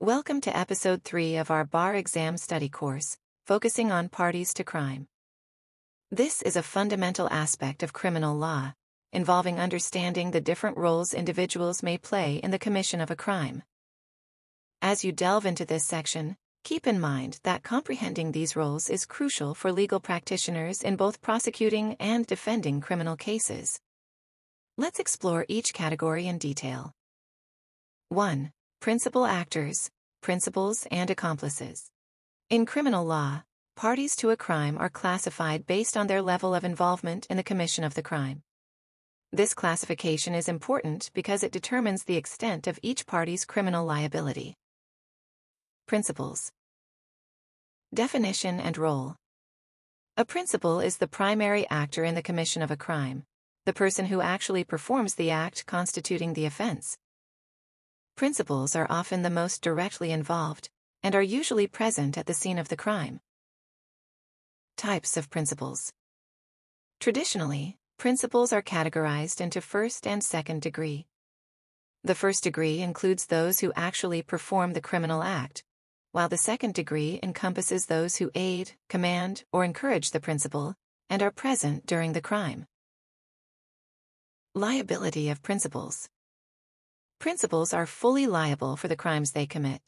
Welcome to Episode 3 of our Bar Exam Study course, focusing on parties to crime. This is a fundamental aspect of criminal law, involving understanding the different roles individuals may play in the commission of a crime. As you delve into this section, keep in mind that comprehending these roles is crucial for legal practitioners in both prosecuting and defending criminal cases. Let's explore each category in detail. 1. Principal actors, principals, and accomplices. In criminal law, parties to a crime are classified based on their level of involvement in the commission of the crime. This classification is important because it determines the extent of each party's criminal liability. Principals Definition and role A principal is the primary actor in the commission of a crime, the person who actually performs the act constituting the offense. Principals are often the most directly involved, and are usually present at the scene of the crime. Types of principals Traditionally, Principals are categorized into first and second degree. The first degree includes those who actually perform the criminal act, while the second degree encompasses those who aid, command, or encourage the principal, and are present during the crime. Liability of principals. Principals are fully liable for the crimes they commit.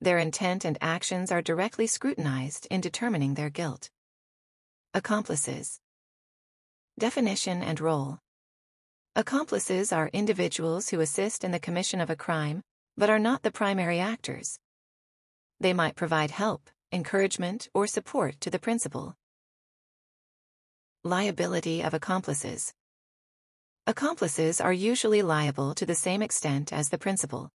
Their intent and actions are directly scrutinized in determining their guilt. Accomplices. Definition and role. Accomplices are individuals who assist in the commission of a crime, but are not the primary actors. They might provide help, encouragement, or support to the principal. Liability of accomplices. Accomplices are usually liable to the same extent as the principal.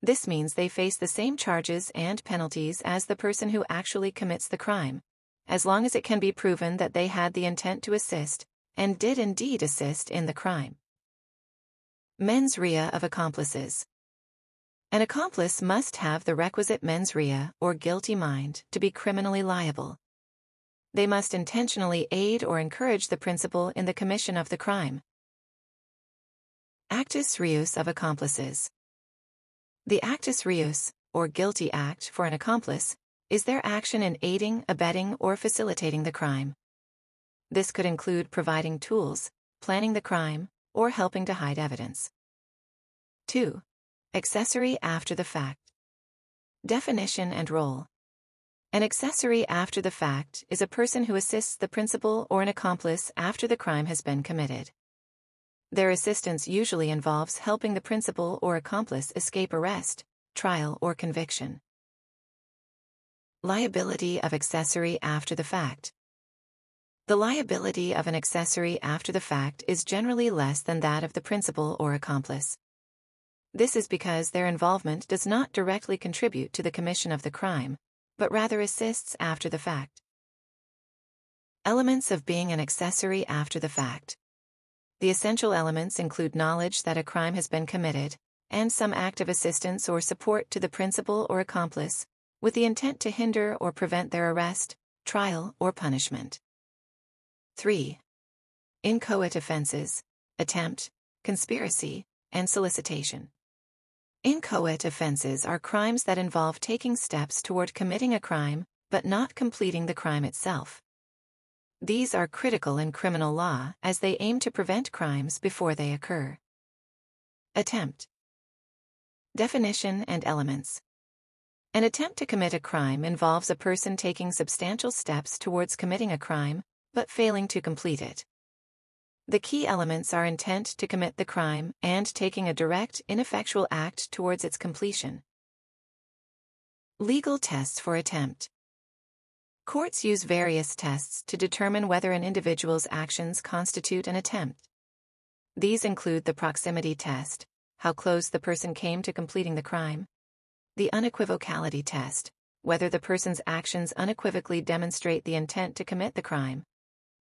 This means they face the same charges and penalties as the person who actually commits the crime, as long as it can be proven that they had the intent to assist, and did indeed assist in the crime. Mens rea of accomplices. An accomplice must have the requisite mens rea, or guilty mind, to be criminally liable. They must intentionally aid or encourage the principal in the commission of the crime. Actus reus of accomplices. The actus reus, or guilty act for an accomplice, is their action in aiding, abetting, or facilitating the crime. This could include providing tools, planning the crime, or helping to hide evidence. 2. Accessory after the fact. Definition and role. An accessory after the fact is a person who assists the principal or an accomplice after the crime has been committed. Their assistance usually involves helping the principal or accomplice escape arrest, trial, or conviction. Liability of accessory after the fact. The liability of an accessory after the fact is generally less than that of the principal or accomplice. This is because their involvement does not directly contribute to the commission of the crime, but rather assists after the fact. Elements of being an accessory after the fact. The essential elements include knowledge that a crime has been committed, and some act of assistance or support to the principal or accomplice, with the intent to hinder or prevent their arrest, trial, or punishment. 3. Inchoate offenses, attempt, conspiracy, and solicitation. Inchoate offenses are crimes that involve taking steps toward committing a crime, but not completing the crime itself. These are critical in criminal law as they aim to prevent crimes before they occur. Attempt Definition and elements an attempt to commit a crime involves a person taking substantial steps towards committing a crime, but failing to complete it. The key elements are intent to commit the crime and taking a direct, ineffectual act towards its completion. Legal tests for attempt. Courts use various tests to determine whether an individual's actions constitute an attempt. These include the proximity test, how close the person came to completing the crime, the unequivocality test, whether the person's actions unequivocally demonstrate the intent to commit the crime.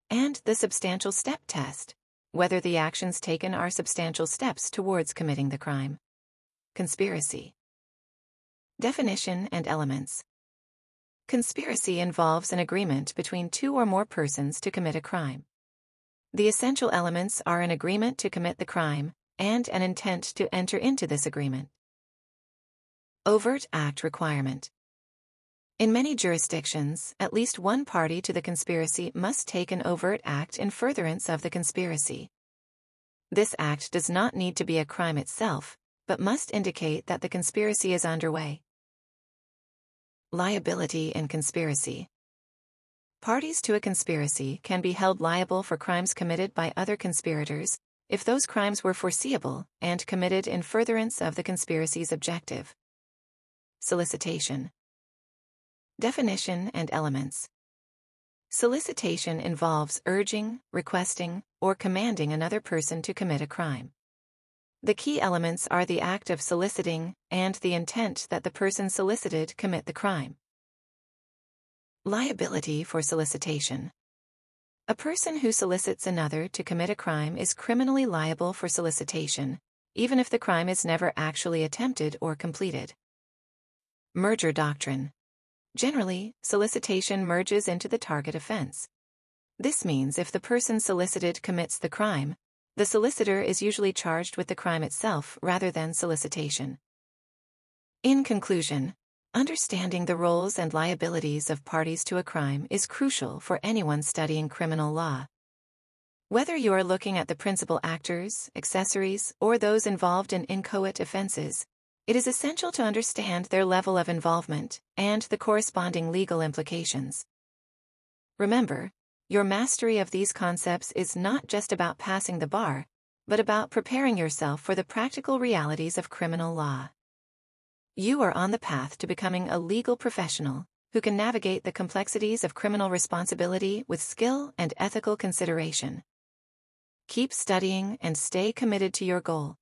And the substantial step test, whether the actions taken are substantial steps towards committing the crime. Conspiracy. Definition and elements. Conspiracy involves an agreement between two or more persons to commit a crime. The essential elements are an agreement to commit the crime and an intent to enter into this agreement. Overt Act Requirement In many jurisdictions, at least one party to the conspiracy must take an overt act in furtherance of the conspiracy. This act does not need to be a crime itself, but must indicate that the conspiracy is underway. Liability in conspiracy. Parties to a conspiracy can be held liable for crimes committed by other conspirators if those crimes were foreseeable and committed in furtherance of the conspiracy's objective. Solicitation. Definition and elements. Solicitation involves urging, requesting, or commanding another person to commit a crime. The key elements are the act of soliciting and the intent that the person solicited commit the crime. Liability for solicitation. A person who solicits another to commit a crime is criminally liable for solicitation, even if the crime is never actually attempted or completed. Merger doctrine. Generally, solicitation merges into the target offense. This means if the person solicited commits the crime, the solicitor is usually charged with the crime itself rather than solicitation. In conclusion, Understanding the roles and liabilities of parties to a crime is crucial for anyone studying criminal law. Whether you are looking at the principal actors, accessories, or those involved in inchoate offenses, it is essential to understand their level of involvement and the corresponding legal implications. Remember, your mastery of these concepts is not just about passing the bar, but about preparing yourself for the practical realities of criminal law. You are on the path to becoming a legal professional who can navigate the complexities of criminal responsibility with skill and ethical consideration. Keep studying and stay committed to your goal.